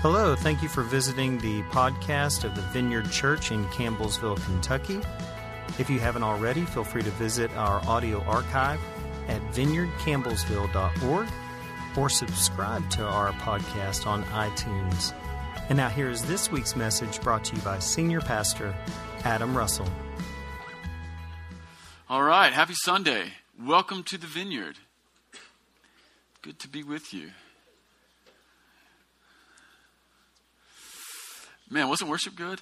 Hello, thank you for visiting the podcast of the Vineyard Church in Campbellsville, Kentucky. If you haven't already, feel free to visit our audio archive at vineyardcampbellsville.org or subscribe to our podcast on iTunes. And now here is this week's message brought to you by Senior Pastor Adam Russell. All right, happy Sunday. Welcome to the Vineyard. Good to be with you. Man, wasn't worship good?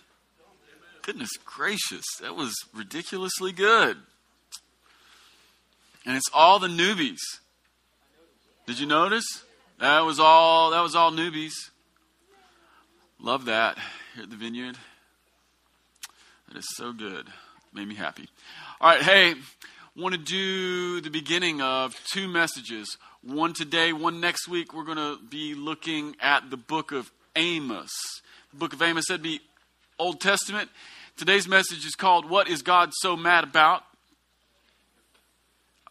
Goodness gracious, that was ridiculously good. And it's all the newbies. Did you notice? That was all that was all newbies. Love that here at the vineyard. That is so good. Made me happy. All right, hey, want to do the beginning of two messages. One today, one next week. We're going to be looking at the book of Amos book of Amos. That'd be Old Testament. Today's message is called What is God So Mad About?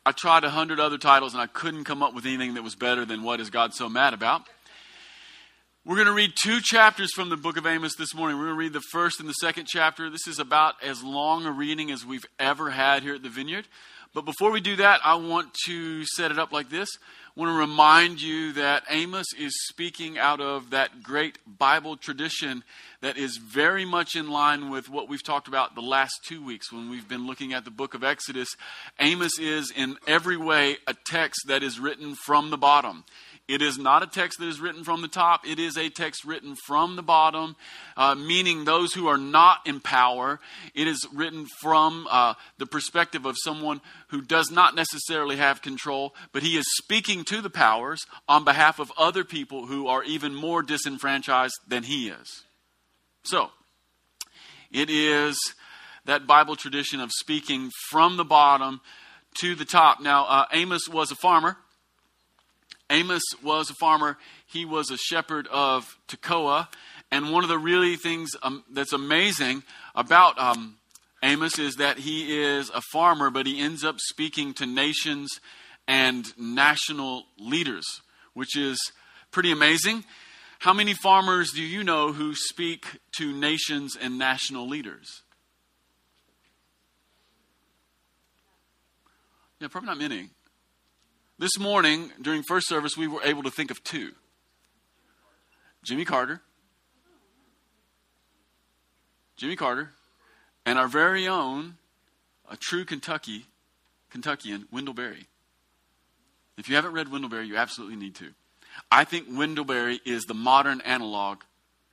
I tried a hundred other titles and I couldn't come up with anything that was better than What is God So Mad About? We're going to read two chapters from the book of Amos this morning. We're going to read the first and the second chapter. This is about as long a reading as we've ever had here at the Vineyard. But before we do that, I want to set it up like this want to remind you that Amos is speaking out of that great Bible tradition that is very much in line with what we've talked about the last two weeks when we've been looking at the book of Exodus. Amos is, in every way, a text that is written from the bottom. It is not a text that is written from the top. It is a text written from the bottom, uh, meaning those who are not in power. It is written from uh, the perspective of someone who does not necessarily have control, but he is speaking to the powers on behalf of other people who are even more disenfranchised than he is. So, it is that Bible tradition of speaking from the bottom to the top. Now, uh, Amos was a farmer. Amos was a farmer. He was a shepherd of Tekoa. And one of the really things um, that's amazing about um, Amos is that he is a farmer, but he ends up speaking to nations and national leaders, which is pretty amazing. How many farmers do you know who speak to nations and national leaders? Yeah, probably not many. This morning, during first service, we were able to think of two Jimmy Carter, Jimmy Carter, and our very own, a true Kentucky, Kentuckian, Wendell Berry. If you haven't read Wendell Berry, you absolutely need to. I think Wendell Berry is the modern analog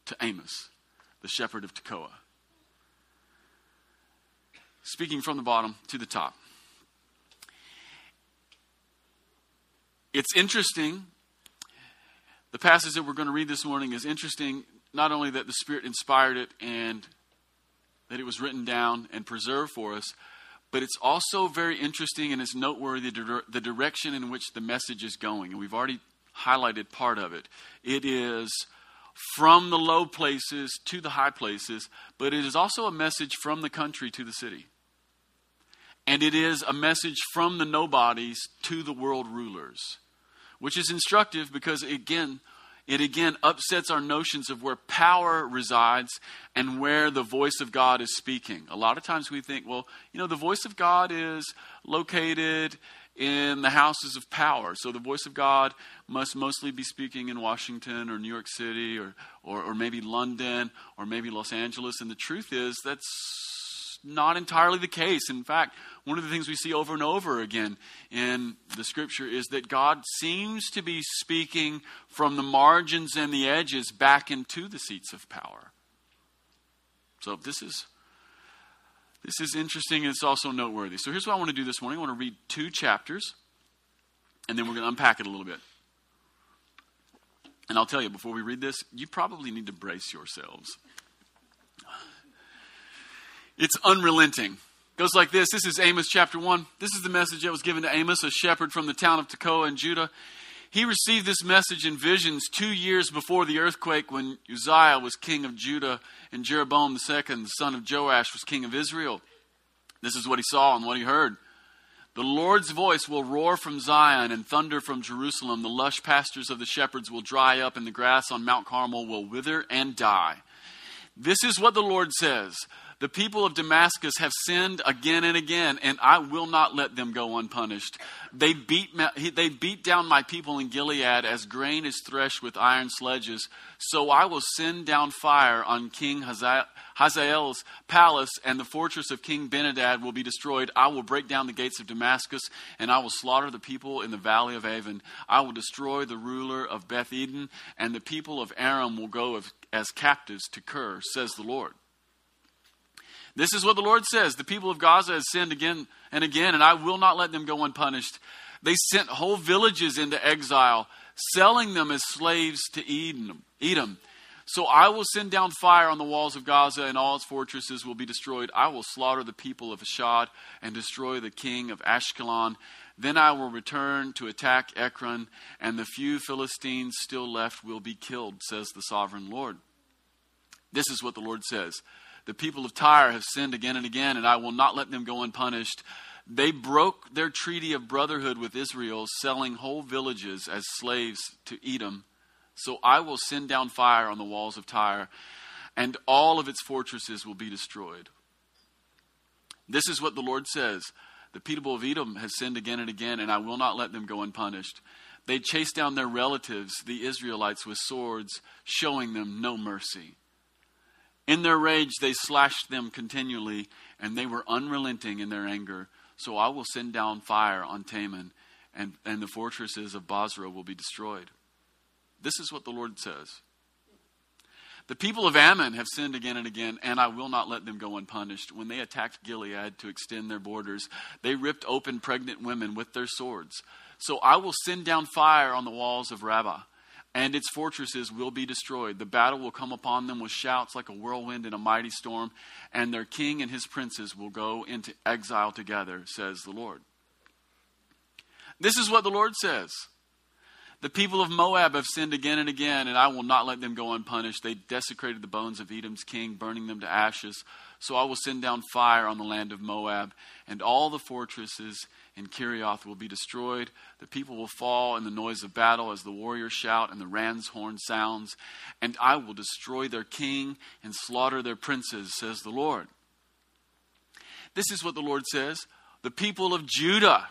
to Amos, the shepherd of Tekoa. Speaking from the bottom to the top. It's interesting. The passage that we're going to read this morning is interesting, not only that the Spirit inspired it and that it was written down and preserved for us, but it's also very interesting and it's noteworthy the direction in which the message is going. And we've already highlighted part of it. It is from the low places to the high places, but it is also a message from the country to the city. And it is a message from the nobodies to the world rulers which is instructive because again, it again upsets our notions of where power resides and where the voice of God is speaking. A lot of times we think, well, you know, the voice of God is located in the houses of power. So the voice of God must mostly be speaking in Washington or New York City or, or, or maybe London or maybe Los Angeles. And the truth is, that's not entirely the case. In fact, one of the things we see over and over again in the scripture is that God seems to be speaking from the margins and the edges back into the seats of power. So this is this is interesting and it's also noteworthy. So here's what I want to do this morning. I want to read two chapters and then we're going to unpack it a little bit. And I'll tell you before we read this, you probably need to brace yourselves. It's unrelenting. It goes like this. This is Amos chapter 1. This is the message that was given to Amos, a shepherd from the town of Tekoa in Judah. He received this message in visions two years before the earthquake when Uzziah was king of Judah and Jeroboam II, the son of Joash, was king of Israel. This is what he saw and what he heard. The Lord's voice will roar from Zion and thunder from Jerusalem. The lush pastures of the shepherds will dry up, and the grass on Mount Carmel will wither and die. This is what the Lord says the people of Damascus have sinned again and again, and I will not let them go unpunished. They beat, they beat down my people in Gilead as grain is threshed with iron sledges. So I will send down fire on King Hazael's palace, and the fortress of King Ben-Hadad will be destroyed. I will break down the gates of Damascus, and I will slaughter the people in the valley of Aven. I will destroy the ruler of Beth Eden, and the people of Aram will go as captives to Kir, says the Lord. This is what the Lord says The people of Gaza have sinned again and again, and I will not let them go unpunished. They sent whole villages into exile, selling them as slaves to Edom. Edom. So I will send down fire on the walls of Gaza, and all its fortresses will be destroyed. I will slaughter the people of Ashdod and destroy the king of Ashkelon. Then I will return to attack Ekron, and the few Philistines still left will be killed, says the sovereign Lord. This is what the Lord says the people of Tyre have sinned again and again, and I will not let them go unpunished. They broke their treaty of brotherhood with Israel, selling whole villages as slaves to Edom. So I will send down fire on the walls of Tyre, and all of its fortresses will be destroyed. This is what the Lord says The people of Edom have sinned again and again, and I will not let them go unpunished. They chased down their relatives, the Israelites, with swords, showing them no mercy. In their rage, they slashed them continually, and they were unrelenting in their anger. So I will send down fire on Teman, and, and the fortresses of Bozrah will be destroyed. This is what the Lord says. The people of Ammon have sinned again and again, and I will not let them go unpunished. When they attacked Gilead to extend their borders, they ripped open pregnant women with their swords. So I will send down fire on the walls of Rabbah and its fortresses will be destroyed. The battle will come upon them with shouts like a whirlwind in a mighty storm, and their king and his princes will go into exile together, says the Lord. This is what the Lord says. The people of Moab have sinned again and again, and I will not let them go unpunished. They desecrated the bones of Edom's king, burning them to ashes. So I will send down fire on the land of Moab, and all the fortresses in Kerioth will be destroyed. The people will fall in the noise of battle as the warriors shout and the ram's horn sounds. And I will destroy their king and slaughter their princes, says the Lord. This is what the Lord says The people of Judah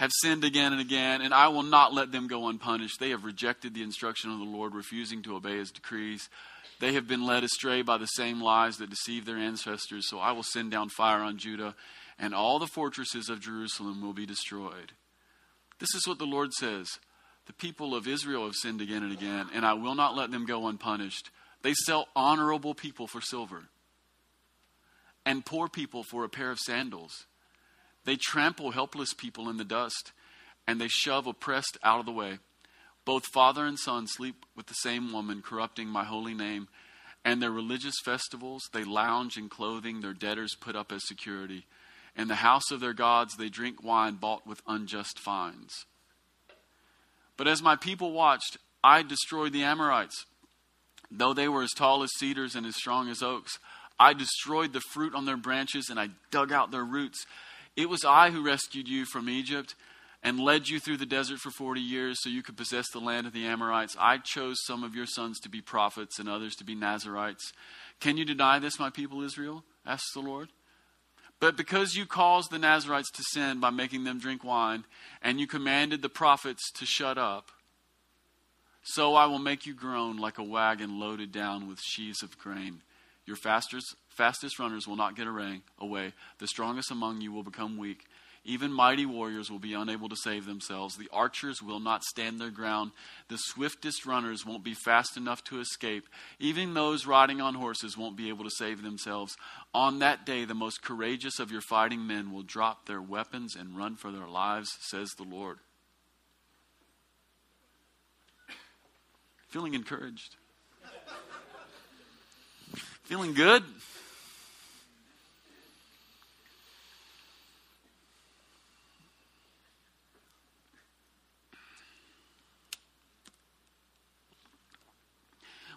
have sinned again and again, and I will not let them go unpunished. They have rejected the instruction of the Lord, refusing to obey his decrees. They have been led astray by the same lies that deceived their ancestors, so I will send down fire on Judah and all the fortresses of Jerusalem will be destroyed. This is what the Lord says The people of Israel have sinned again and again, and I will not let them go unpunished. They sell honorable people for silver, and poor people for a pair of sandals. They trample helpless people in the dust, and they shove oppressed out of the way. Both father and son sleep with the same woman, corrupting my holy name. And their religious festivals, they lounge in clothing their debtors put up as security. In the house of their gods, they drink wine bought with unjust fines. But as my people watched, I destroyed the Amorites. Though they were as tall as cedars and as strong as oaks, I destroyed the fruit on their branches and I dug out their roots. It was I who rescued you from Egypt and led you through the desert for 40 years so you could possess the land of the Amorites. I chose some of your sons to be prophets and others to be Nazarites. Can you deny this, my people Israel? asks the Lord. But because you caused the Nazarites to sin by making them drink wine, and you commanded the prophets to shut up, so I will make you groan like a wagon loaded down with sheaves of grain. Your fastest, fastest runners will not get away. The strongest among you will become weak. Even mighty warriors will be unable to save themselves. The archers will not stand their ground. The swiftest runners won't be fast enough to escape. Even those riding on horses won't be able to save themselves. On that day, the most courageous of your fighting men will drop their weapons and run for their lives, says the Lord. Feeling encouraged? Feeling good?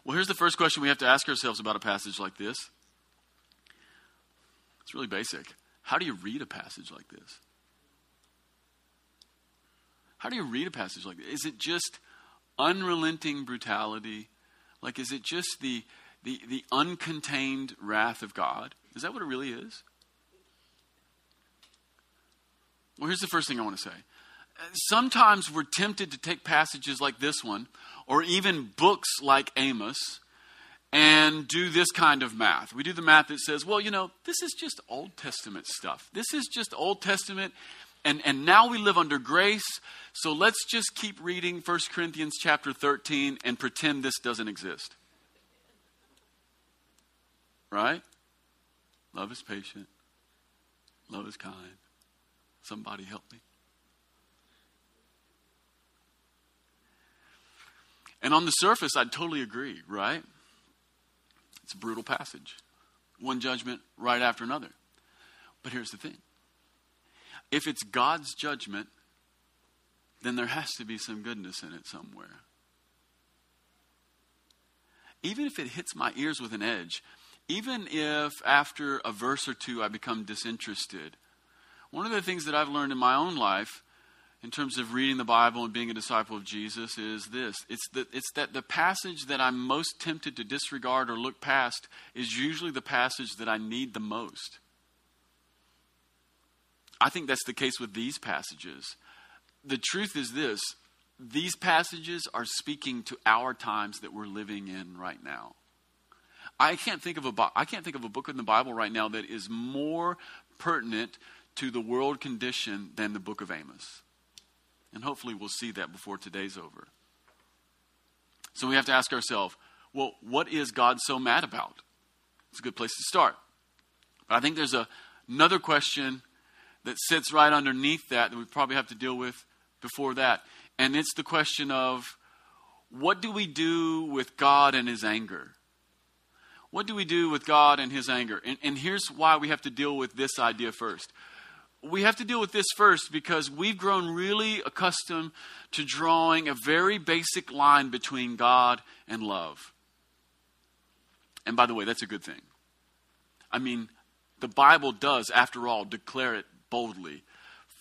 Well, here's the first question we have to ask ourselves about a passage like this. It's really basic. How do you read a passage like this? How do you read a passage like this? Is it just unrelenting brutality? Like, is it just the, the, the uncontained wrath of God? Is that what it really is? Well, here's the first thing I want to say. Sometimes we're tempted to take passages like this one, or even books like Amos, and do this kind of math. We do the math that says, well, you know, this is just Old Testament stuff. This is just Old Testament, and, and now we live under grace, so let's just keep reading 1 Corinthians chapter 13 and pretend this doesn't exist. Right? Love is patient, love is kind. Somebody help me. And on the surface, I'd totally agree, right? It's a brutal passage. One judgment right after another. But here's the thing if it's God's judgment, then there has to be some goodness in it somewhere. Even if it hits my ears with an edge, even if after a verse or two I become disinterested, one of the things that I've learned in my own life in terms of reading the Bible and being a disciple of Jesus is this it's, that it's that the passage that I'm most tempted to disregard or look past is usually the passage that I need the most. I think that's the case with these passages. The truth is this these passages are speaking to our times that we're living in right now. I can't think of a I can't think of a book in the Bible right now that is more pertinent to the world condition than the book of Amos. And hopefully we'll see that before today's over. So we have to ask ourselves, well, what is God so mad about? It's a good place to start. But I think there's a, another question that sits right underneath that that we probably have to deal with before that. And it's the question of what do we do with God and his anger? What do we do with God and his anger? And, and here's why we have to deal with this idea first we have to deal with this first because we've grown really accustomed to drawing a very basic line between God and love. And by the way, that's a good thing. I mean, the Bible does, after all, declare it boldly.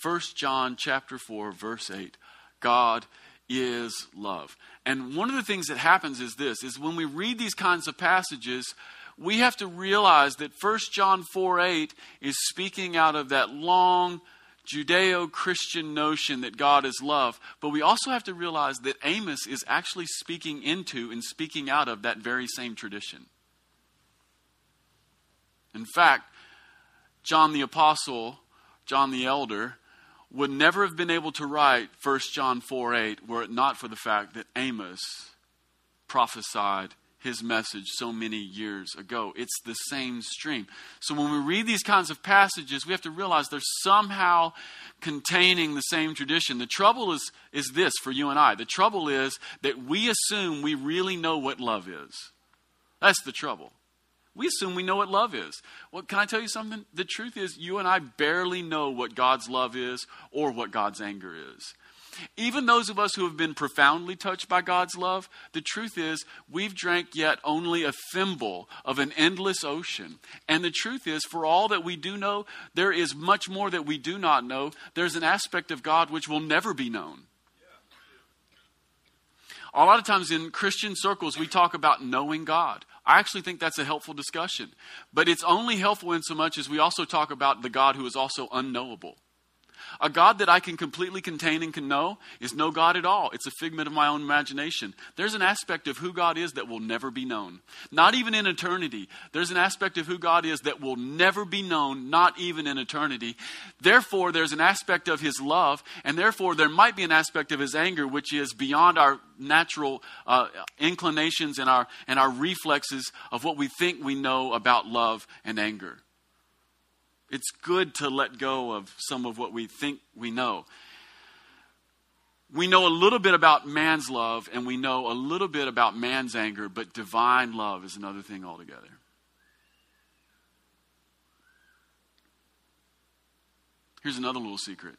1 John chapter 4 verse 8. God is love. And one of the things that happens is this is when we read these kinds of passages, we have to realize that 1 John 4 8 is speaking out of that long Judeo Christian notion that God is love. But we also have to realize that Amos is actually speaking into and speaking out of that very same tradition. In fact, John the Apostle, John the Elder, would never have been able to write 1 John 4 8 were it not for the fact that Amos prophesied his message so many years ago. It's the same stream. So when we read these kinds of passages, we have to realize they're somehow containing the same tradition. The trouble is, is this for you and I. The trouble is that we assume we really know what love is. That's the trouble. We assume we know what love is. Well, can I tell you something? The truth is, you and I barely know what God's love is or what God's anger is. Even those of us who have been profoundly touched by God's love, the truth is we've drank yet only a thimble of an endless ocean. And the truth is, for all that we do know, there is much more that we do not know. There's an aspect of God which will never be known. A lot of times in Christian circles, we talk about knowing God. I actually think that's a helpful discussion. But it's only helpful in so much as we also talk about the God who is also unknowable. A God that I can completely contain and can know is no God at all. It's a figment of my own imagination. There's an aspect of who God is that will never be known. Not even in eternity. There's an aspect of who God is that will never be known, not even in eternity. Therefore, there's an aspect of His love, and therefore, there might be an aspect of His anger which is beyond our natural uh, inclinations and our, and our reflexes of what we think we know about love and anger. It's good to let go of some of what we think we know. We know a little bit about man's love and we know a little bit about man's anger, but divine love is another thing altogether. Here's another little secret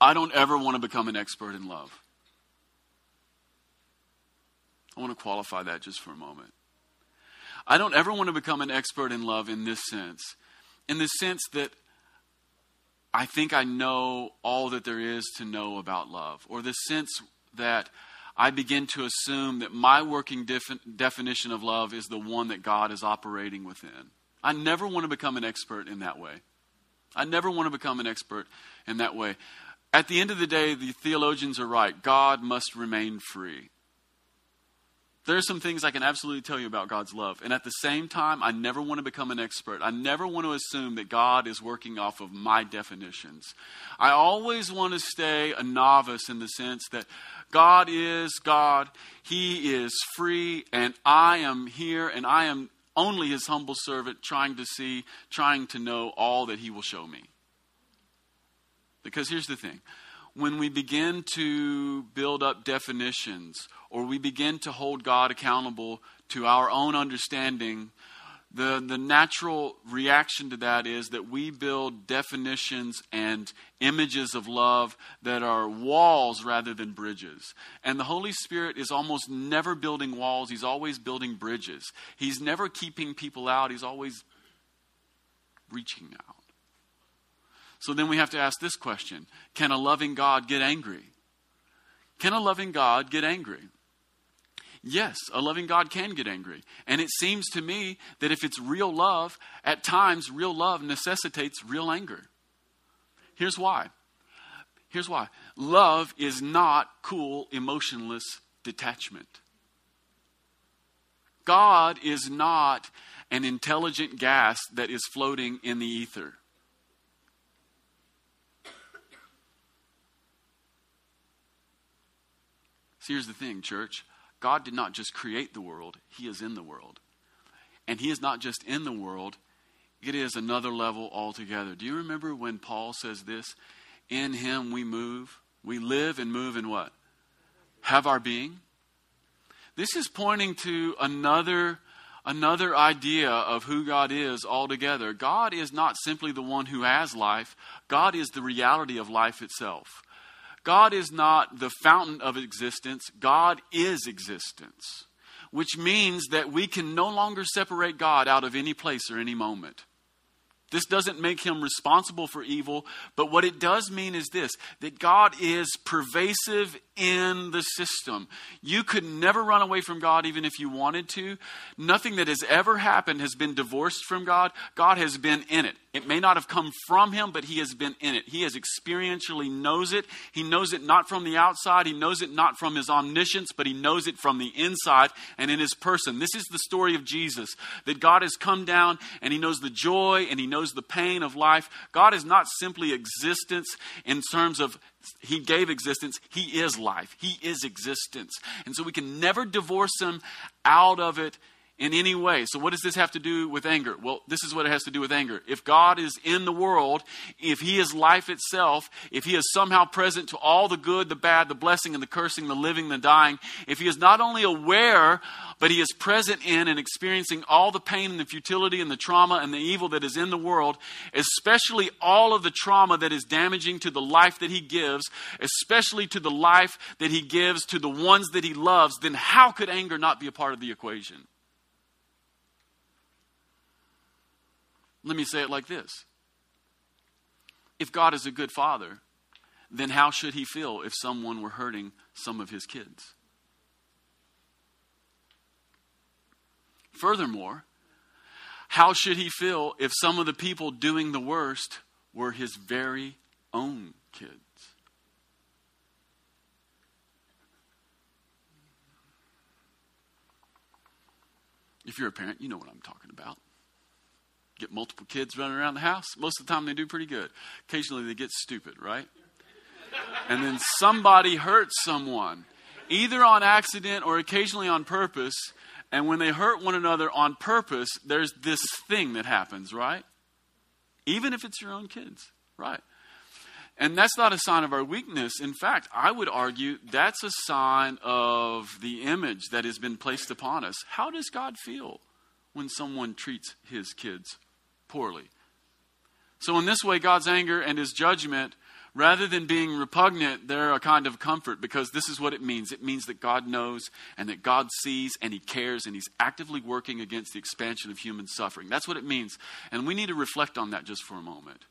I don't ever want to become an expert in love. I want to qualify that just for a moment. I don't ever want to become an expert in love in this sense. In the sense that I think I know all that there is to know about love, or the sense that I begin to assume that my working defi- definition of love is the one that God is operating within. I never want to become an expert in that way. I never want to become an expert in that way. At the end of the day, the theologians are right. God must remain free. There are some things I can absolutely tell you about God's love. And at the same time, I never want to become an expert. I never want to assume that God is working off of my definitions. I always want to stay a novice in the sense that God is God, He is free, and I am here, and I am only His humble servant trying to see, trying to know all that He will show me. Because here's the thing when we begin to build up definitions or we begin to hold God accountable to our own understanding, the, the natural reaction to that is that we build definitions and images of love that are walls rather than bridges. And the Holy Spirit is almost never building walls, He's always building bridges. He's never keeping people out, He's always reaching out. So then we have to ask this question Can a loving God get angry? Can a loving God get angry? Yes, a loving God can get angry. And it seems to me that if it's real love, at times real love necessitates real anger. Here's why. Here's why. Love is not cool, emotionless detachment. God is not an intelligent gas that is floating in the ether. See, here's the thing, church. God did not just create the world, He is in the world. And He is not just in the world, it is another level altogether. Do you remember when Paul says this? In Him we move, we live and move in what? Have our being. This is pointing to another another idea of who God is altogether. God is not simply the one who has life, God is the reality of life itself. God is not the fountain of existence, God is existence, which means that we can no longer separate God out of any place or any moment. This doesn't make him responsible for evil, but what it does mean is this that God is pervasive in the system. You could never run away from God even if you wanted to. Nothing that has ever happened has been divorced from God. God has been in it. It may not have come from him, but he has been in it. He has experientially knows it. He knows it not from the outside. He knows it not from his omniscience, but he knows it from the inside and in his person. This is the story of Jesus that God has come down and he knows the joy and he knows the pain of life. God is not simply existence in terms of he gave existence. He is life. He is existence. And so we can never divorce him out of it in any way. So, what does this have to do with anger? Well, this is what it has to do with anger. If God is in the world, if He is life itself, if He is somehow present to all the good, the bad, the blessing, and the cursing, the living, the dying, if He is not only aware, but He is present in and experiencing all the pain and the futility and the trauma and the evil that is in the world, especially all of the trauma that is damaging to the life that He gives, especially to the life that He gives to the ones that He loves, then how could anger not be a part of the equation? Let me say it like this If God is a good father, then how should he feel if someone were hurting some of his kids? Furthermore, how should he feel if some of the people doing the worst were his very own kids? If you're a parent, you know what I'm talking about get multiple kids running around the house. Most of the time, they do pretty good. Occasionally, they get stupid, right? And then somebody hurts someone, either on accident or occasionally on purpose. And when they hurt one another on purpose, there's this thing that happens, right? Even if it's your own kids, right? And that's not a sign of our weakness. In fact, I would argue that's a sign of the image that has been placed upon us. How does God feel when someone treats his kids poorly. So, in this way, God's anger and his judgment, rather than being repugnant, they're a kind of comfort because this is what it means. It means that God knows and that God sees and he cares and he's actively working against the expansion of human suffering. That's what it means. And we need to reflect on that just for a moment.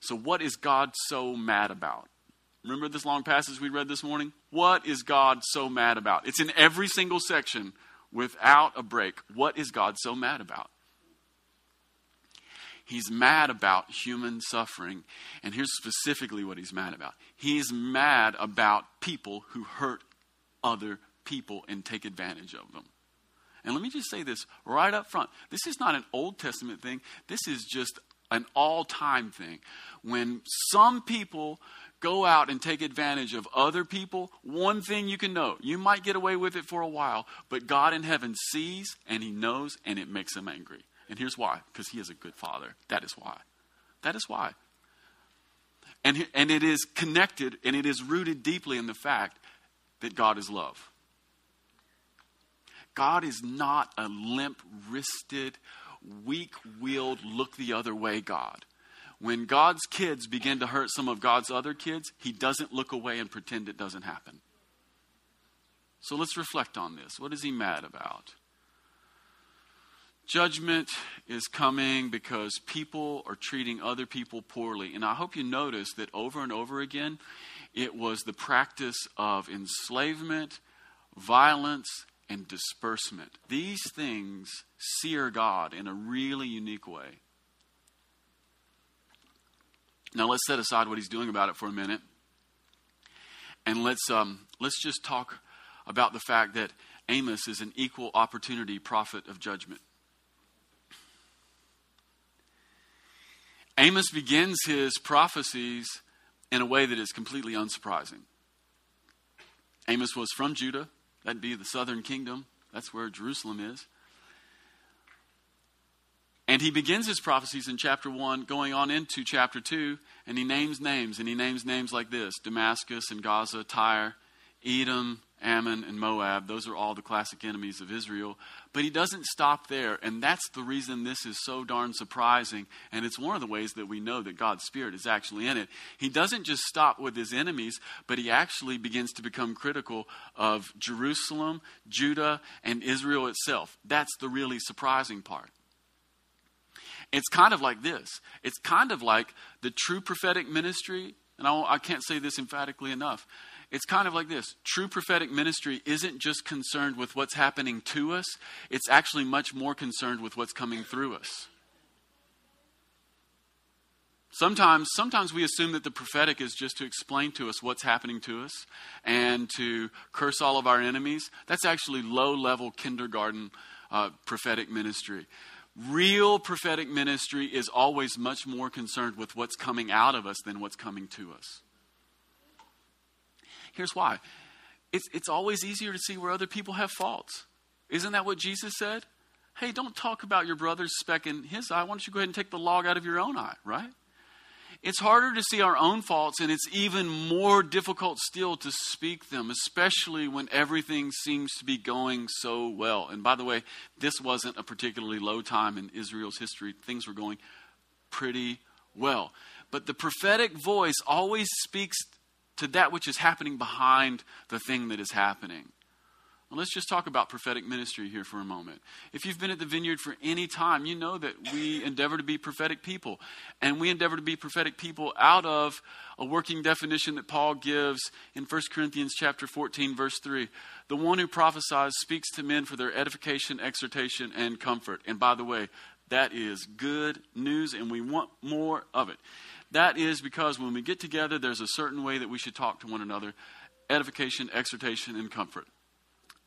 So, what is God so mad about? Remember this long passage we read this morning? What is God so mad about? It's in every single section without a break. What is God so mad about? He's mad about human suffering. And here's specifically what he's mad about he's mad about people who hurt other people and take advantage of them. And let me just say this right up front this is not an Old Testament thing, this is just an all time thing. When some people go out and take advantage of other people, one thing you can know you might get away with it for a while, but God in heaven sees and He knows and it makes Him angry. And here's why because He is a good Father. That is why. That is why. And, and it is connected and it is rooted deeply in the fact that God is love. God is not a limp wristed, weak willed, look the other way God. When God's kids begin to hurt some of God's other kids, He doesn't look away and pretend it doesn't happen. So let's reflect on this. What is He mad about? Judgment is coming because people are treating other people poorly. And I hope you notice that over and over again, it was the practice of enslavement, violence, and disbursement. These things sear God in a really unique way. Now let's set aside what he's doing about it for a minute, and let's um, let's just talk about the fact that Amos is an equal opportunity prophet of judgment. Amos begins his prophecies in a way that is completely unsurprising. Amos was from Judah, that'd be the southern kingdom, that's where Jerusalem is. And he begins his prophecies in chapter 1, going on into chapter 2, and he names names, and he names names like this Damascus and Gaza, Tyre, Edom, Ammon, and Moab. Those are all the classic enemies of Israel. But he doesn't stop there, and that's the reason this is so darn surprising. And it's one of the ways that we know that God's Spirit is actually in it. He doesn't just stop with his enemies, but he actually begins to become critical of Jerusalem, Judah, and Israel itself. That's the really surprising part. It's kind of like this it's kind of like the true prophetic ministry, and I, I can't say this emphatically enough. It's kind of like this true prophetic ministry isn't just concerned with what's happening to us, it's actually much more concerned with what's coming through us. Sometimes, sometimes we assume that the prophetic is just to explain to us what's happening to us and to curse all of our enemies. That's actually low level kindergarten uh, prophetic ministry. Real prophetic ministry is always much more concerned with what's coming out of us than what's coming to us. Here's why it's, it's always easier to see where other people have faults. Isn't that what Jesus said? Hey, don't talk about your brother's speck in his eye. Why don't you go ahead and take the log out of your own eye, right? It's harder to see our own faults, and it's even more difficult still to speak them, especially when everything seems to be going so well. And by the way, this wasn't a particularly low time in Israel's history. Things were going pretty well. But the prophetic voice always speaks to that which is happening behind the thing that is happening. Well, let's just talk about prophetic ministry here for a moment. If you've been at the vineyard for any time, you know that we endeavor to be prophetic people. And we endeavor to be prophetic people out of a working definition that Paul gives in 1 Corinthians chapter 14 verse 3. The one who prophesies speaks to men for their edification, exhortation and comfort. And by the way, that is good news and we want more of it. That is because when we get together there's a certain way that we should talk to one another. Edification, exhortation and comfort.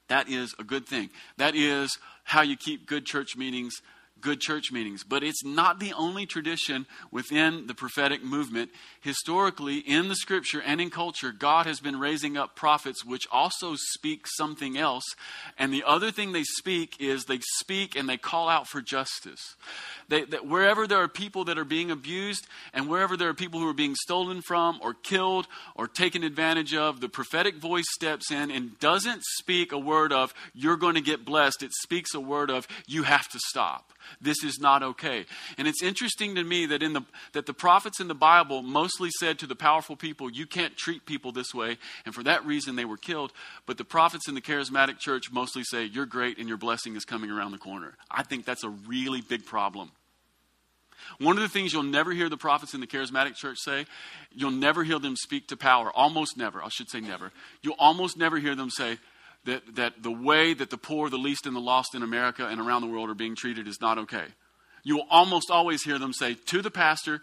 That is a good thing. That is how you keep good church meetings good church meetings. But it's not the only tradition within the prophetic movement. Historically, in the scripture and in culture, God has been raising up prophets which also speak something else. And the other thing they speak is they speak and they call out for justice. They, that wherever there are people that are being abused and wherever there are people who are being stolen from or killed or taken advantage of, the prophetic voice steps in and doesn't speak a word of, you're going to get blessed. It speaks a word of, you have to stop. This is not okay. And it's interesting to me that in the that the prophets in the Bible mostly said to the powerful people, you can't treat people this way, and for that reason they were killed. But the prophets in the charismatic church mostly say, You're great and your blessing is coming around the corner. I think that's a really big problem. One of the things you'll never hear the prophets in the charismatic church say, you'll never hear them speak to power. Almost never. I should say never. You'll almost never hear them say that, that the way that the poor, the least, and the lost in America and around the world are being treated is not okay. You will almost always hear them say to the pastor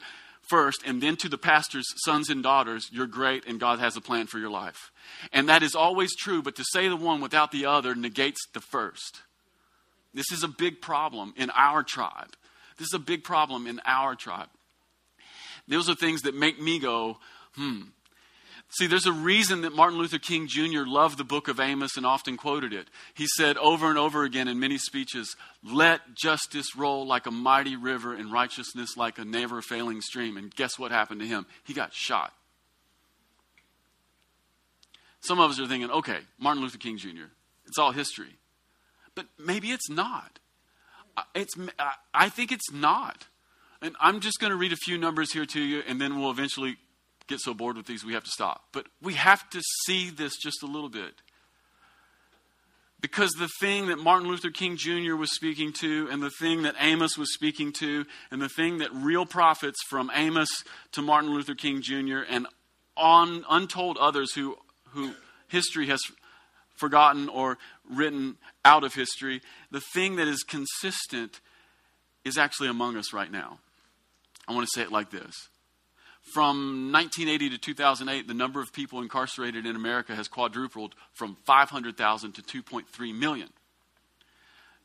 first, and then to the pastor's sons and daughters, you're great and God has a plan for your life. And that is always true, but to say the one without the other negates the first. This is a big problem in our tribe. This is a big problem in our tribe. Those are things that make me go, hmm. See, there's a reason that Martin Luther King Jr. loved the book of Amos and often quoted it. He said over and over again in many speeches, Let justice roll like a mighty river and righteousness like a never failing stream. And guess what happened to him? He got shot. Some of us are thinking, okay, Martin Luther King Jr., it's all history. But maybe it's not. It's, I think it's not. And I'm just going to read a few numbers here to you, and then we'll eventually get so bored with these we have to stop. But we have to see this just a little bit. Because the thing that Martin Luther King Jr. was speaking to, and the thing that Amos was speaking to, and the thing that real prophets from Amos to Martin Luther King Jr. and on untold others who, who history has forgotten or written out of history, the thing that is consistent is actually among us right now. I want to say it like this. From 1980 to 2008, the number of people incarcerated in America has quadrupled from 500,000 to 2.3 million.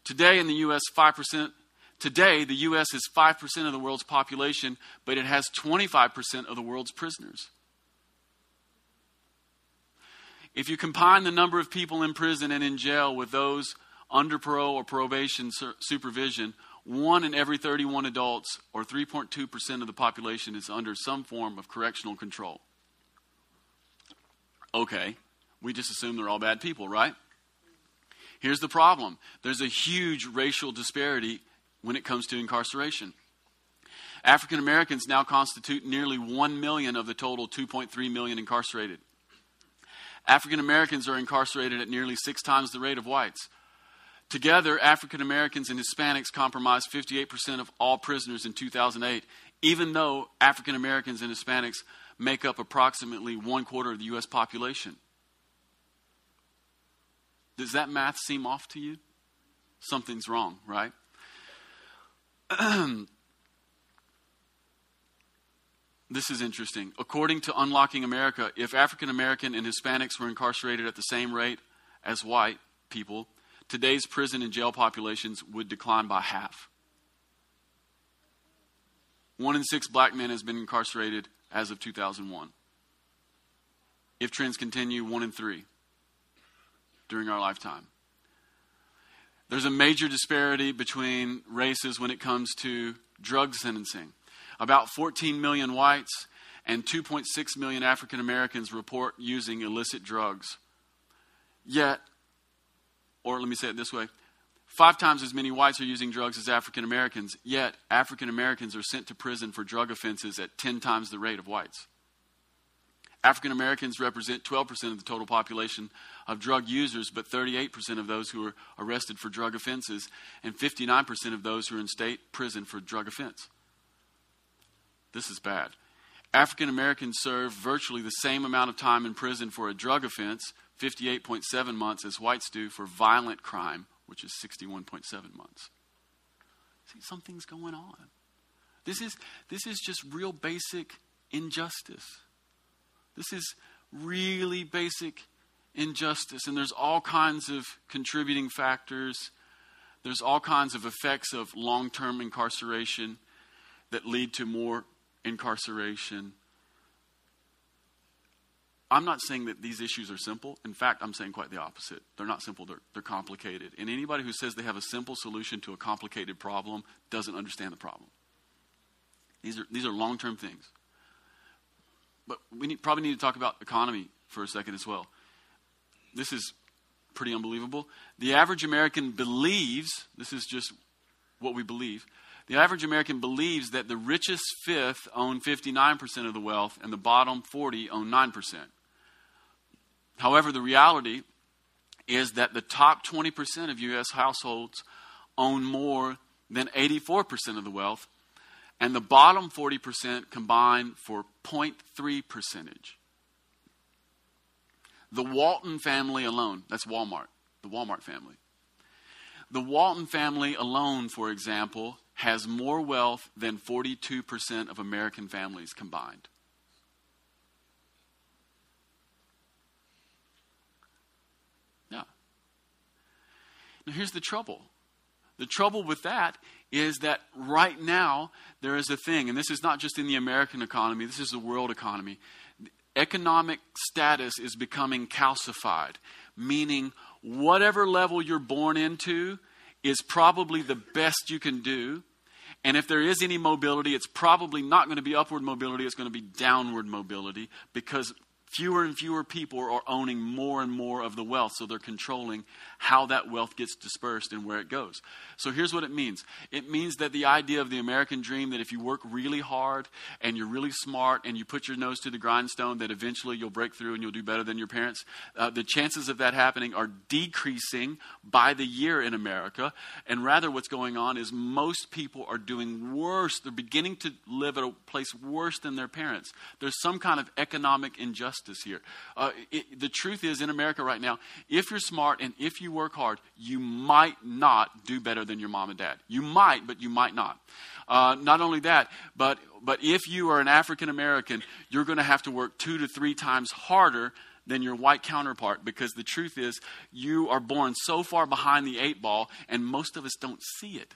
Today in the U.S., 5%. Today, the U.S. is 5% of the world's population, but it has 25% of the world's prisoners. If you combine the number of people in prison and in jail with those under parole or probation supervision, one in every 31 adults, or 3.2% of the population, is under some form of correctional control. Okay, we just assume they're all bad people, right? Here's the problem there's a huge racial disparity when it comes to incarceration. African Americans now constitute nearly 1 million of the total 2.3 million incarcerated. African Americans are incarcerated at nearly six times the rate of whites. Together, African Americans and Hispanics comprised 58% of all prisoners in 2008, even though African Americans and Hispanics make up approximately one quarter of the U.S. population. Does that math seem off to you? Something's wrong, right? This is interesting. According to Unlocking America, if African American and Hispanics were incarcerated at the same rate as white people, today's prison and jail populations would decline by half. One in six black men has been incarcerated as of 2001. If trends continue, one in three during our lifetime. There's a major disparity between races when it comes to drug sentencing. About 14 million whites and 2.6 million African Americans report using illicit drugs. Yet, or let me say it this way five times as many whites are using drugs as African Americans, yet African Americans are sent to prison for drug offenses at 10 times the rate of whites. African Americans represent 12% of the total population of drug users, but 38% of those who are arrested for drug offenses, and 59% of those who are in state prison for drug offense. This is bad. African Americans serve virtually the same amount of time in prison for a drug offense, 58.7 months, as whites do for violent crime, which is 61.7 months. See, something's going on. This is, this is just real basic injustice. This is really basic injustice. And there's all kinds of contributing factors. There's all kinds of effects of long term incarceration that lead to more incarceration. I'm not saying that these issues are simple. In fact, I'm saying quite the opposite. They're not simple, they're, they're complicated. And anybody who says they have a simple solution to a complicated problem doesn't understand the problem. These are, these are long term things. But we need, probably need to talk about economy for a second as well. This is pretty unbelievable. The average American believes, this is just what we believe, the average American believes that the richest fifth own 59% of the wealth and the bottom 40 own 9%. However, the reality is that the top 20% of U.S. households own more than 84% of the wealth, and the bottom 40% combine for 0.3 percentage. The Walton family alone, that's Walmart, the Walmart family. The Walton family alone, for example, has more wealth than 42% of American families combined. Yeah. Now, here's the trouble. The trouble with that is that right now there is a thing, and this is not just in the American economy, this is the world economy. Economic status is becoming calcified, meaning whatever level you're born into is probably the best you can do. And if there is any mobility, it's probably not going to be upward mobility, it's going to be downward mobility because fewer and fewer people are owning more and more of the wealth, so they're controlling how that wealth gets dispersed and where it goes. So here's what it means it means that the idea of the American dream that if you work really hard and you're really smart and you put your nose to the grindstone, that eventually you'll break through and you'll do better than your parents, uh, the chances of that happening are decreasing by the year in America. And rather, what's going on is most people are doing worse. They're beginning to live at a place worse than their parents. There's some kind of economic injustice here. Uh, it, the truth is, in America right now, if you're smart and if you work hard, you might not do better than your mom and dad. You might, but you might not. Uh, not only that, but but if you are an African American, you're going to have to work two to three times harder than your white counterpart because the truth is you are born so far behind the eight ball, and most of us don't see it.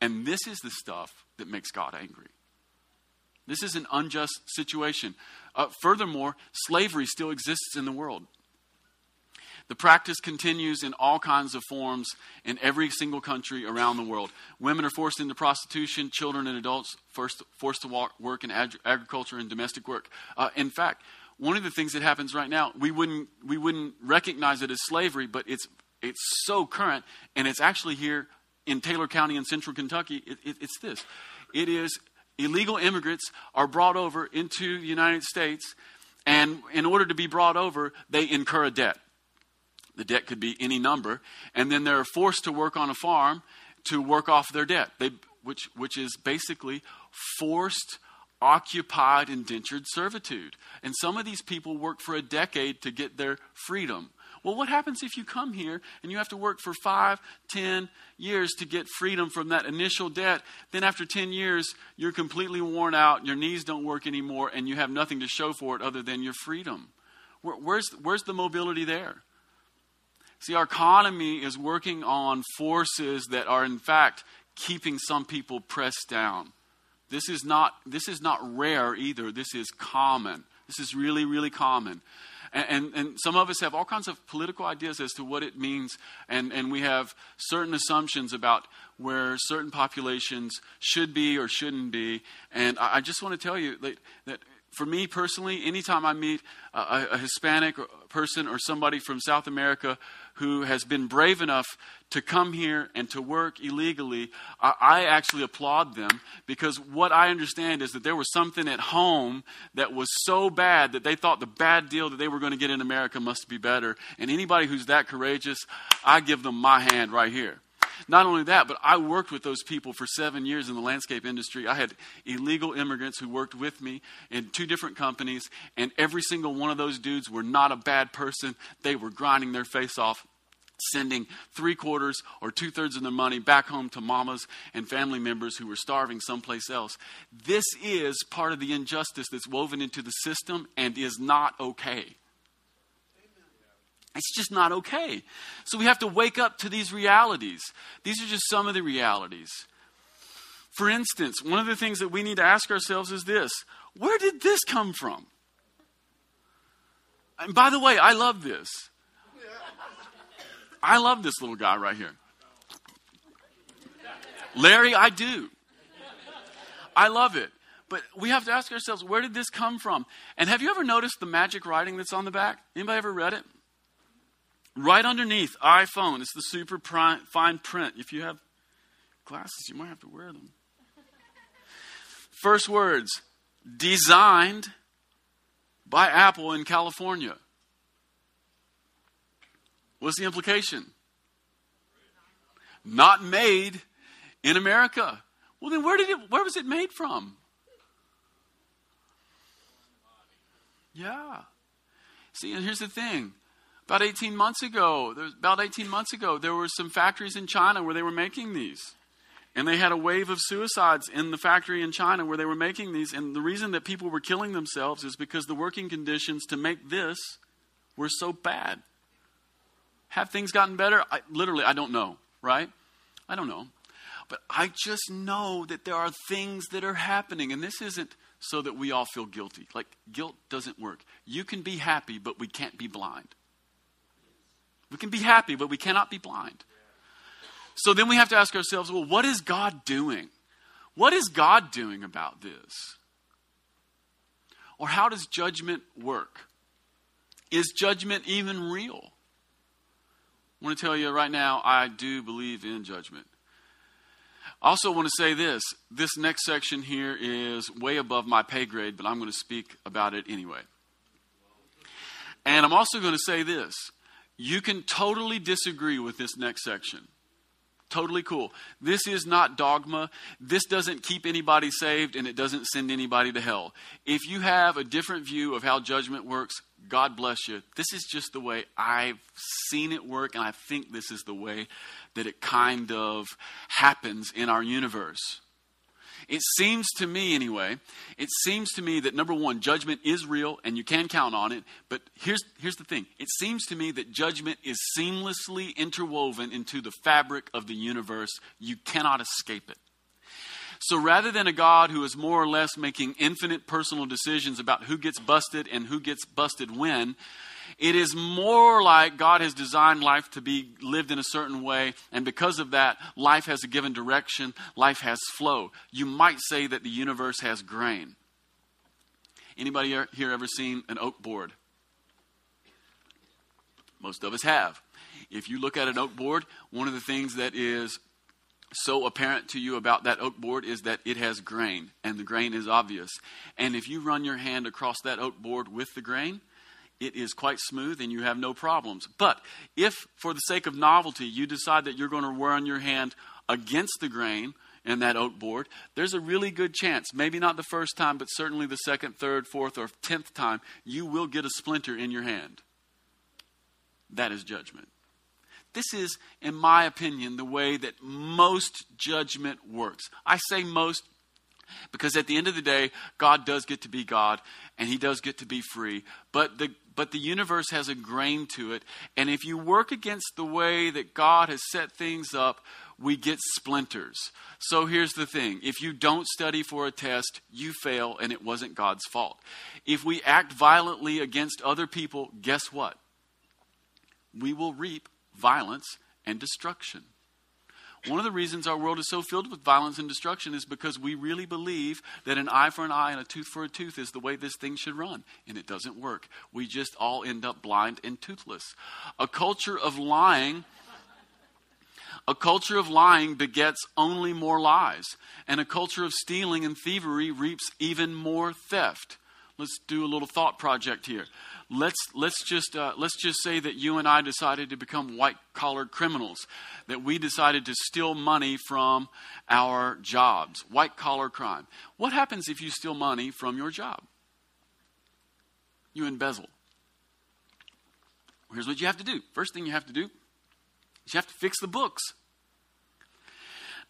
And this is the stuff that makes God angry. This is an unjust situation. Uh, furthermore, slavery still exists in the world. The practice continues in all kinds of forms in every single country around the world. Women are forced into prostitution, children and adults forced, forced to work in ag- agriculture and domestic work. Uh, in fact, one of the things that happens right now, we wouldn't, we wouldn't recognize it as slavery, but it's, it's so current, and it's actually here in Taylor County in central Kentucky. It, it, it's this it is illegal immigrants are brought over into the United States, and in order to be brought over, they incur a debt. The debt could be any number, and then they're forced to work on a farm to work off their debt, they, which, which is basically forced, occupied, indentured servitude. And some of these people work for a decade to get their freedom. Well, what happens if you come here and you have to work for five, ten years to get freedom from that initial debt? Then, after 10 years, you're completely worn out, your knees don't work anymore, and you have nothing to show for it other than your freedom. Where, where's, where's the mobility there? See, our economy is working on forces that are, in fact, keeping some people pressed down. This is not, this is not rare either. This is common. This is really, really common. And, and, and, some of us have all kinds of political ideas as to what it means, and, and we have certain assumptions about where certain populations should be or shouldn't be. And I, I just want to tell you that, that for me personally, anytime I meet a, a, Hispanic person or somebody from South America who has been brave enough to come here and to work illegally, I, I, actually applaud them because what I understand is that there was something at home that was so bad that they thought the bad deal that they were going to get in America must be better. And anybody who's that courageous, I give them my hand right here. Not only that, but I worked with those people for seven years in the landscape industry. I had illegal immigrants who worked with me in two different companies, and every single one of those dudes were not a bad person. They were grinding their face off sending three quarters or two thirds of their money back home to mamas and family members who were starving someplace else. This is part of the injustice that's woven into the system and is not okay. It's just not okay. So we have to wake up to these realities. These are just some of the realities. For instance, one of the things that we need to ask ourselves is this where did this come from? And by the way, I love this. I love this little guy right here. Larry, I do. I love it. But we have to ask ourselves, where did this come from? And have you ever noticed the magic writing that's on the back? Anybody ever read it? Right underneath iPhone, it's the super fine print. If you have glasses, you might have to wear them. First words designed by Apple in California. What's the implication? Not made in America. Well, then where did it? Where was it made from? Yeah. See, and here's the thing. About 18 months ago, about 18 months ago, there were some factories in China where they were making these. And they had a wave of suicides in the factory in China where they were making these. And the reason that people were killing themselves is because the working conditions to make this were so bad. Have things gotten better? I, literally, I don't know, right? I don't know. But I just know that there are things that are happening. And this isn't so that we all feel guilty. Like, guilt doesn't work. You can be happy, but we can't be blind. We can be happy, but we cannot be blind. So then we have to ask ourselves well, what is God doing? What is God doing about this? Or how does judgment work? Is judgment even real? I want to tell you right now, I do believe in judgment. I also want to say this this next section here is way above my pay grade, but I'm going to speak about it anyway. And I'm also going to say this you can totally disagree with this next section. Totally cool. This is not dogma. This doesn't keep anybody saved and it doesn't send anybody to hell. If you have a different view of how judgment works, God bless you. This is just the way I've seen it work, and I think this is the way that it kind of happens in our universe. It seems to me, anyway, it seems to me that number one, judgment is real and you can count on it. But here's, here's the thing it seems to me that judgment is seamlessly interwoven into the fabric of the universe. You cannot escape it. So rather than a God who is more or less making infinite personal decisions about who gets busted and who gets busted when, it is more like God has designed life to be lived in a certain way, and because of that, life has a given direction, life has flow. You might say that the universe has grain. Anybody here ever seen an oak board? Most of us have. If you look at an oak board, one of the things that is so apparent to you about that oak board is that it has grain, and the grain is obvious. And if you run your hand across that oak board with the grain, it is quite smooth and you have no problems. But if, for the sake of novelty, you decide that you're going to run your hand against the grain in that oak board, there's a really good chance, maybe not the first time, but certainly the second, third, fourth, or tenth time, you will get a splinter in your hand. That is judgment. This is, in my opinion, the way that most judgment works. I say most because at the end of the day, God does get to be God and he does get to be free. But the but the universe has a grain to it. And if you work against the way that God has set things up, we get splinters. So here's the thing if you don't study for a test, you fail, and it wasn't God's fault. If we act violently against other people, guess what? We will reap violence and destruction. One of the reasons our world is so filled with violence and destruction is because we really believe that an eye for an eye and a tooth for a tooth is the way this thing should run. And it doesn't work. We just all end up blind and toothless. A culture of lying. A culture of lying begets only more lies, and a culture of stealing and thievery reaps even more theft. Let's do a little thought project here let's let's just uh, let's just say that you and I decided to become white collar criminals, that we decided to steal money from our jobs, white collar crime. What happens if you steal money from your job? You embezzle. Here's what you have to do. First thing you have to do is you have to fix the books.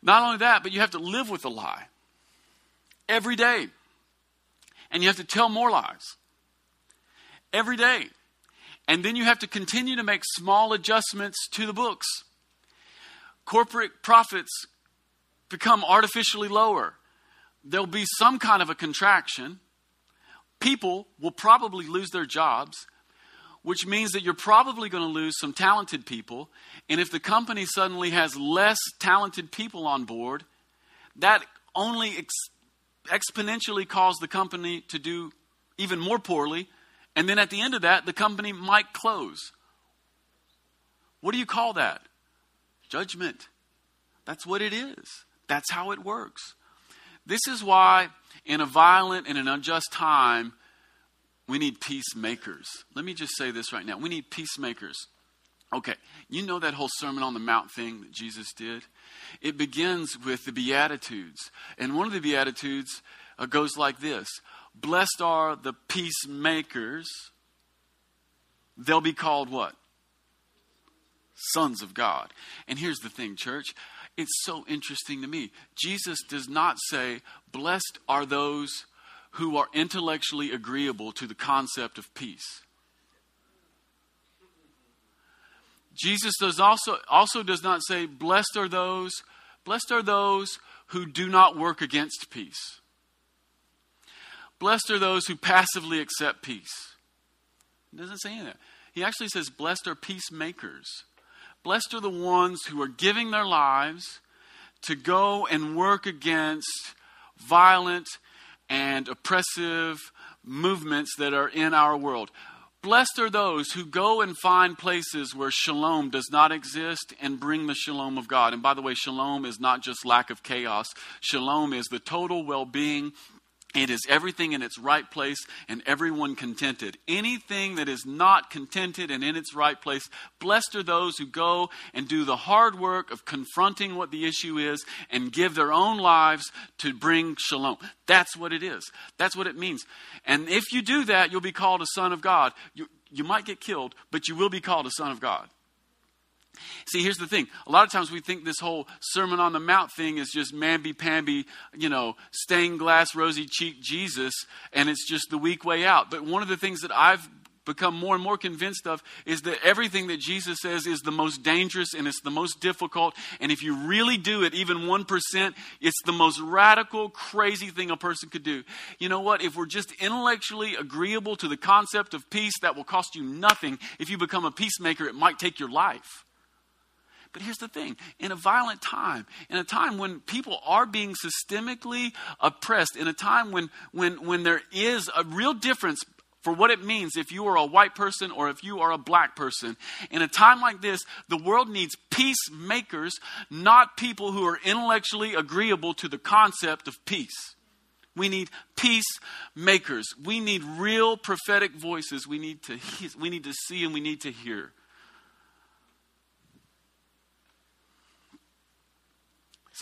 Not only that, but you have to live with a lie every day. And you have to tell more lies every day. And then you have to continue to make small adjustments to the books. Corporate profits become artificially lower. There'll be some kind of a contraction. People will probably lose their jobs, which means that you're probably going to lose some talented people. And if the company suddenly has less talented people on board, that only ex- exponentially causes the company to do even more poorly and then at the end of that, the company might close. What do you call that? Judgment. That's what it is. That's how it works. This is why, in a violent and an unjust time, we need peacemakers. Let me just say this right now. We need peacemakers. Okay, you know that whole Sermon on the Mount thing that Jesus did? It begins with the Beatitudes. And one of the Beatitudes uh, goes like this Blessed are the peacemakers. They'll be called what? Sons of God. And here's the thing, church. It's so interesting to me. Jesus does not say, Blessed are those who are intellectually agreeable to the concept of peace. Jesus does also, also does not say, Blessed are those, blessed are those who do not work against peace. Blessed are those who passively accept peace. He doesn't say that. He actually says, Blessed are peacemakers. Blessed are the ones who are giving their lives to go and work against violent and oppressive movements that are in our world. Blessed are those who go and find places where shalom does not exist and bring the shalom of God. And by the way, shalom is not just lack of chaos, shalom is the total well being it is everything in its right place and everyone contented. Anything that is not contented and in its right place, blessed are those who go and do the hard work of confronting what the issue is and give their own lives to bring shalom. That's what it is. That's what it means. And if you do that, you'll be called a son of God. You, you might get killed, but you will be called a son of God. See, here's the thing. A lot of times we think this whole Sermon on the Mount thing is just mamby pamby, you know, stained glass, rosy cheek Jesus, and it's just the weak way out. But one of the things that I've become more and more convinced of is that everything that Jesus says is the most dangerous and it's the most difficult. And if you really do it, even 1%, it's the most radical, crazy thing a person could do. You know what? If we're just intellectually agreeable to the concept of peace, that will cost you nothing. If you become a peacemaker, it might take your life. But here's the thing in a violent time, in a time when people are being systemically oppressed, in a time when, when, when there is a real difference for what it means if you are a white person or if you are a black person. In a time like this, the world needs peacemakers, not people who are intellectually agreeable to the concept of peace. We need peacemakers. We need real prophetic voices. We need to, we need to see and we need to hear.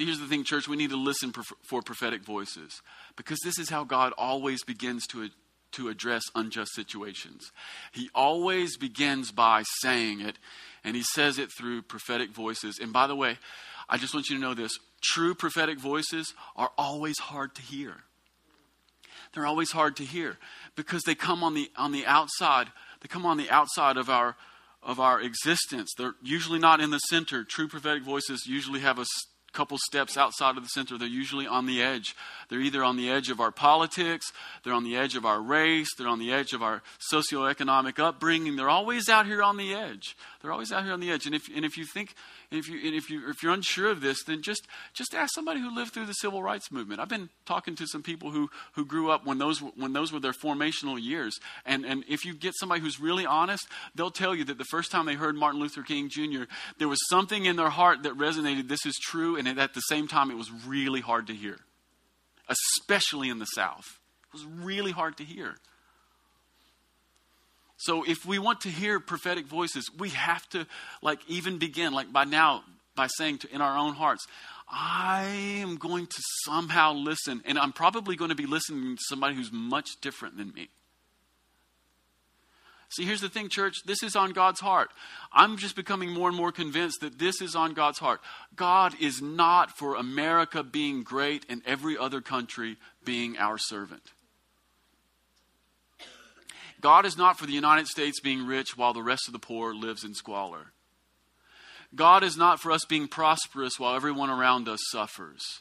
See, here's the thing, church. We need to listen for prophetic voices because this is how God always begins to, to address unjust situations. He always begins by saying it, and He says it through prophetic voices. And by the way, I just want you to know this true prophetic voices are always hard to hear. They're always hard to hear because they come on the, on the outside. They come on the outside of our, of our existence. They're usually not in the center. True prophetic voices usually have a couple steps outside of the center, they're usually on the edge. They're either on the edge of our politics, they're on the edge of our race, they're on the edge of our socioeconomic upbringing. They're always out here on the edge. They're always out here on the edge. And if, and if you think, if, you, and if, you, if you're unsure of this, then just, just ask somebody who lived through the civil rights movement. I've been talking to some people who, who grew up when those, when those were their formational years. And, and if you get somebody who's really honest, they'll tell you that the first time they heard Martin Luther King Jr., there was something in their heart that resonated. This is true. And at the same time, it was really hard to hear, especially in the South. It was really hard to hear. So if we want to hear prophetic voices, we have to like even begin like by now by saying to in our own hearts, I am going to somehow listen and I'm probably going to be listening to somebody who's much different than me. See, here's the thing, church. This is on God's heart. I'm just becoming more and more convinced that this is on God's heart. God is not for America being great and every other country being our servant. God is not for the United States being rich while the rest of the poor lives in squalor. God is not for us being prosperous while everyone around us suffers.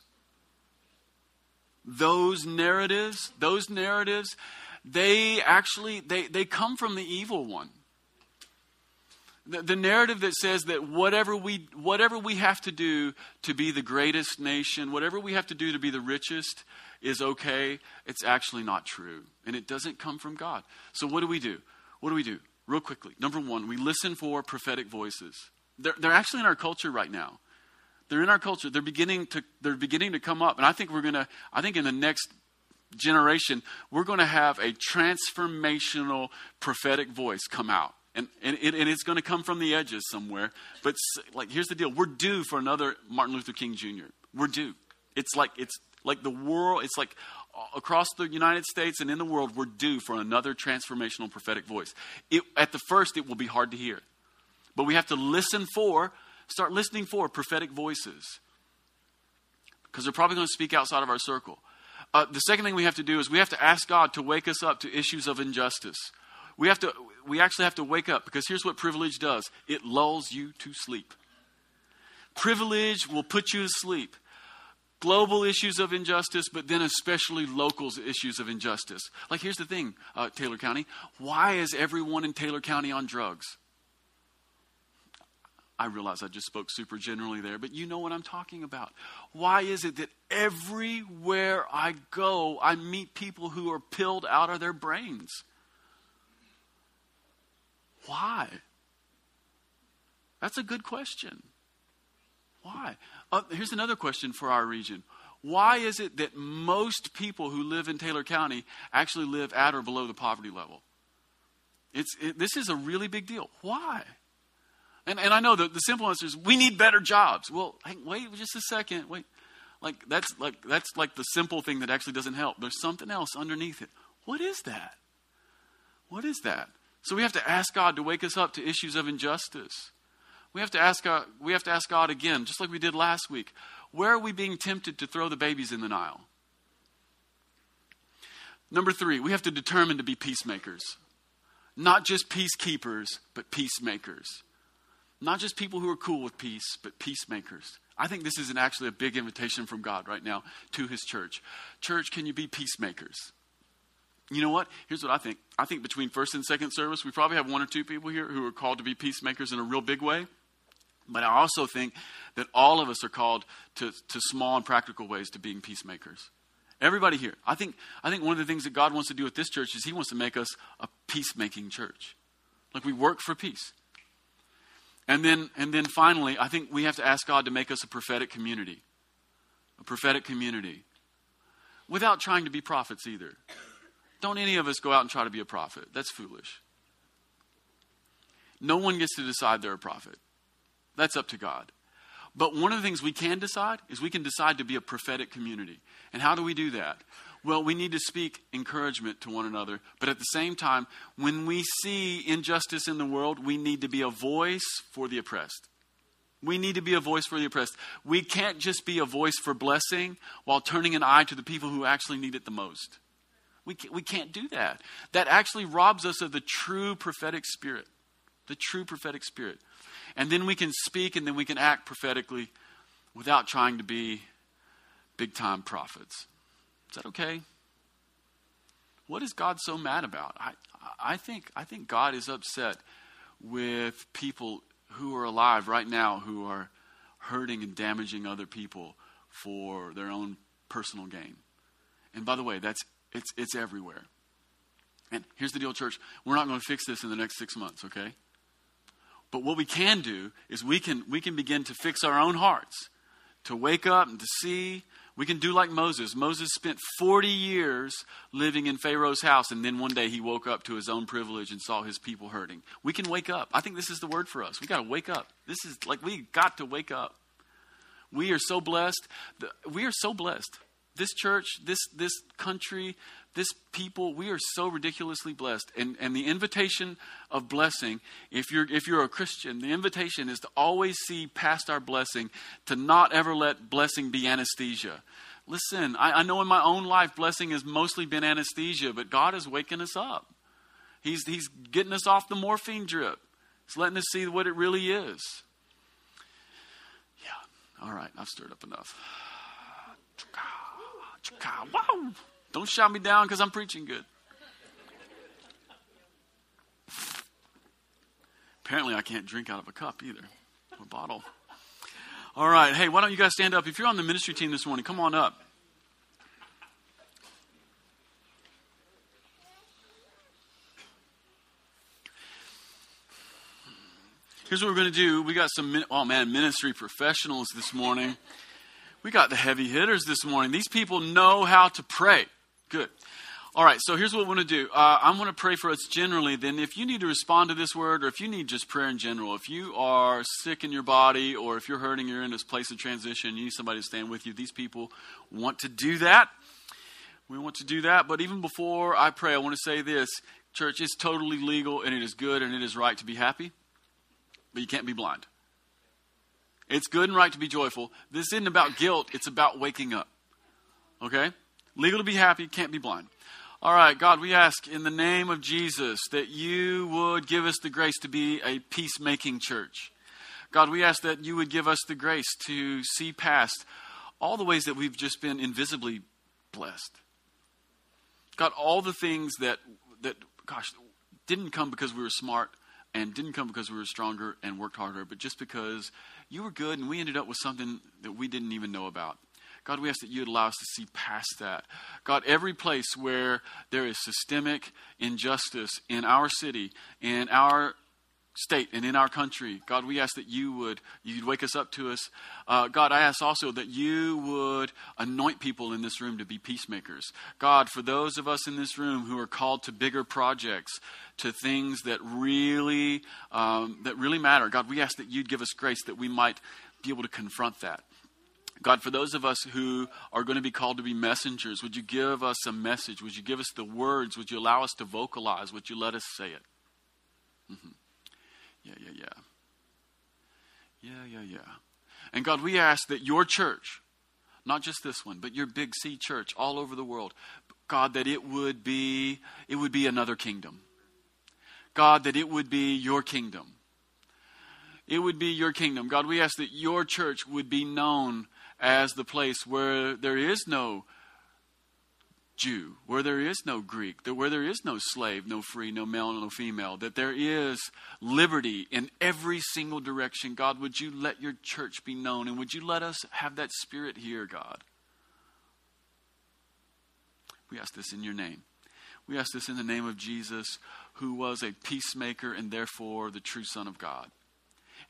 Those narratives, those narratives, they actually they, they come from the evil one. The, the narrative that says that whatever we whatever we have to do to be the greatest nation, whatever we have to do to be the richest, is okay, it's actually not true. And it doesn't come from God. So, what do we do? What do we do? Real quickly. Number one, we listen for prophetic voices. They're, they're actually in our culture right now. They're in our culture. They're beginning to, they're beginning to come up. And I think we're going to, I think in the next generation, we're going to have a transformational prophetic voice come out. And, and, and it's going to come from the edges somewhere. But like, here's the deal: we're due for another Martin Luther King Jr. We're due. It's like it's like the world. It's like uh, across the United States and in the world, we're due for another transformational prophetic voice. It, at the first, it will be hard to hear, but we have to listen for, start listening for prophetic voices because they're probably going to speak outside of our circle. Uh, the second thing we have to do is we have to ask God to wake us up to issues of injustice. We have to we actually have to wake up because here's what privilege does. It lulls you to sleep. Privilege will put you to sleep. Global issues of injustice, but then especially local issues of injustice. Like, here's the thing, uh, Taylor County. Why is everyone in Taylor County on drugs? I realize I just spoke super generally there, but you know what I'm talking about. Why is it that everywhere I go, I meet people who are pilled out of their brains? Why? That's a good question. Why? Uh, here's another question for our region. Why is it that most people who live in Taylor County actually live at or below the poverty level? It's, it, this is a really big deal. Why? And, and I know the, the simple answer is we need better jobs. Well, hang, wait just a second. Wait. Like that's like that's like the simple thing that actually doesn't help. There's something else underneath it. What is that? What is that? So we have to ask God to wake us up to issues of injustice. We have to ask God, we have to ask God again, just like we did last week. Where are we being tempted to throw the babies in the Nile? Number three, we have to determine to be peacemakers. Not just peacekeepers, but peacemakers. Not just people who are cool with peace, but peacemakers. I think this is an, actually a big invitation from God right now to his church. Church, can you be peacemakers? You know what? Here's what I think. I think between first and second service, we probably have one or two people here who are called to be peacemakers in a real big way. But I also think that all of us are called to, to small and practical ways to being peacemakers. Everybody here. I think, I think one of the things that God wants to do with this church is He wants to make us a peacemaking church. Like we work for peace. And then, and then finally, I think we have to ask God to make us a prophetic community. A prophetic community. Without trying to be prophets either. Don't any of us go out and try to be a prophet. That's foolish. No one gets to decide they're a prophet. That's up to God. But one of the things we can decide is we can decide to be a prophetic community. And how do we do that? Well, we need to speak encouragement to one another, but at the same time, when we see injustice in the world, we need to be a voice for the oppressed. We need to be a voice for the oppressed. We can't just be a voice for blessing while turning an eye to the people who actually need it the most. We can't, we can't do that. That actually robs us of the true prophetic spirit. The true prophetic spirit. And then we can speak and then we can act prophetically without trying to be big time prophets. Is that okay? What is God so mad about? I, I, think, I think God is upset with people who are alive right now who are hurting and damaging other people for their own personal gain. And by the way, that's it's it's everywhere. And here's the deal, church. We're not going to fix this in the next six months, okay? But what we can do is we can we can begin to fix our own hearts, to wake up and to see we can do like Moses. Moses spent 40 years living in Pharaoh's house, and then one day he woke up to his own privilege and saw his people hurting. We can wake up. I think this is the word for us. We got to wake up. This is like we got to wake up. We are so blessed. We are so blessed. This church, this this country, this people, we are so ridiculously blessed. And, and the invitation of blessing, if you're, if you're a Christian, the invitation is to always see past our blessing, to not ever let blessing be anesthesia. Listen, I, I know in my own life, blessing has mostly been anesthesia, but God is waking us up. He's, he's getting us off the morphine drip, He's letting us see what it really is. Yeah, all right, I've stirred up enough. Wow. Don't shout me down because I'm preaching good. Apparently, I can't drink out of a cup either, or a bottle. All right. Hey, why don't you guys stand up? If you're on the ministry team this morning, come on up. Here's what we're going to do. We got some, oh man, ministry professionals this morning. We got the heavy hitters this morning. These people know how to pray. Good. All right, so here's what we want to do. Uh, I'm going to pray for us generally. Then, if you need to respond to this word, or if you need just prayer in general, if you are sick in your body, or if you're hurting, you're in this place of transition, you need somebody to stand with you. These people want to do that. We want to do that. But even before I pray, I want to say this Church, it's totally legal, and it is good, and it is right to be happy, but you can't be blind. It's good and right to be joyful. This isn't about guilt, it's about waking up. Okay? Legal to be happy, can't be blind. All right, God, we ask in the name of Jesus that you would give us the grace to be a peacemaking church. God, we ask that you would give us the grace to see past all the ways that we've just been invisibly blessed. God, all the things that, that gosh, didn't come because we were smart and didn't come because we were stronger and worked harder, but just because you were good and we ended up with something that we didn't even know about. God, we ask that you would allow us to see past that. God, every place where there is systemic injustice in our city, in our state and in our country. God, we ask that you would you'd wake us up to us. Uh, God, I ask also that you would anoint people in this room to be peacemakers. God, for those of us in this room who are called to bigger projects, to things that really um, that really matter, God, we ask that you'd give us grace that we might be able to confront that. God, for those of us who are going to be called to be messengers, would you give us a message? Would you give us the words? Would you allow us to vocalize? Would you let us say it? Mm-hmm. Yeah, yeah, yeah. Yeah, yeah, yeah. And God, we ask that your church, not just this one, but your big C church all over the world, God, that it would be it would be another kingdom. God, that it would be your kingdom. It would be your kingdom. God, we ask that your church would be known as the place where there is no Jew, where there is no Greek, that where there is no slave, no free, no male, no female, that there is liberty in every single direction. God, would you let your church be known and would you let us have that spirit here, God? We ask this in your name. We ask this in the name of Jesus, who was a peacemaker and therefore the true Son of God.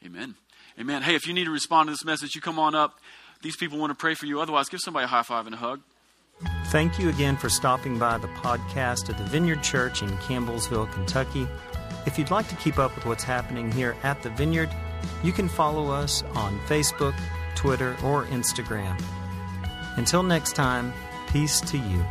Amen. Amen. Hey, if you need to respond to this message, you come on up. These people want to pray for you. Otherwise, give somebody a high five and a hug. Thank you again for stopping by the podcast at the Vineyard Church in Campbellsville, Kentucky. If you'd like to keep up with what's happening here at the Vineyard, you can follow us on Facebook, Twitter, or Instagram. Until next time, peace to you.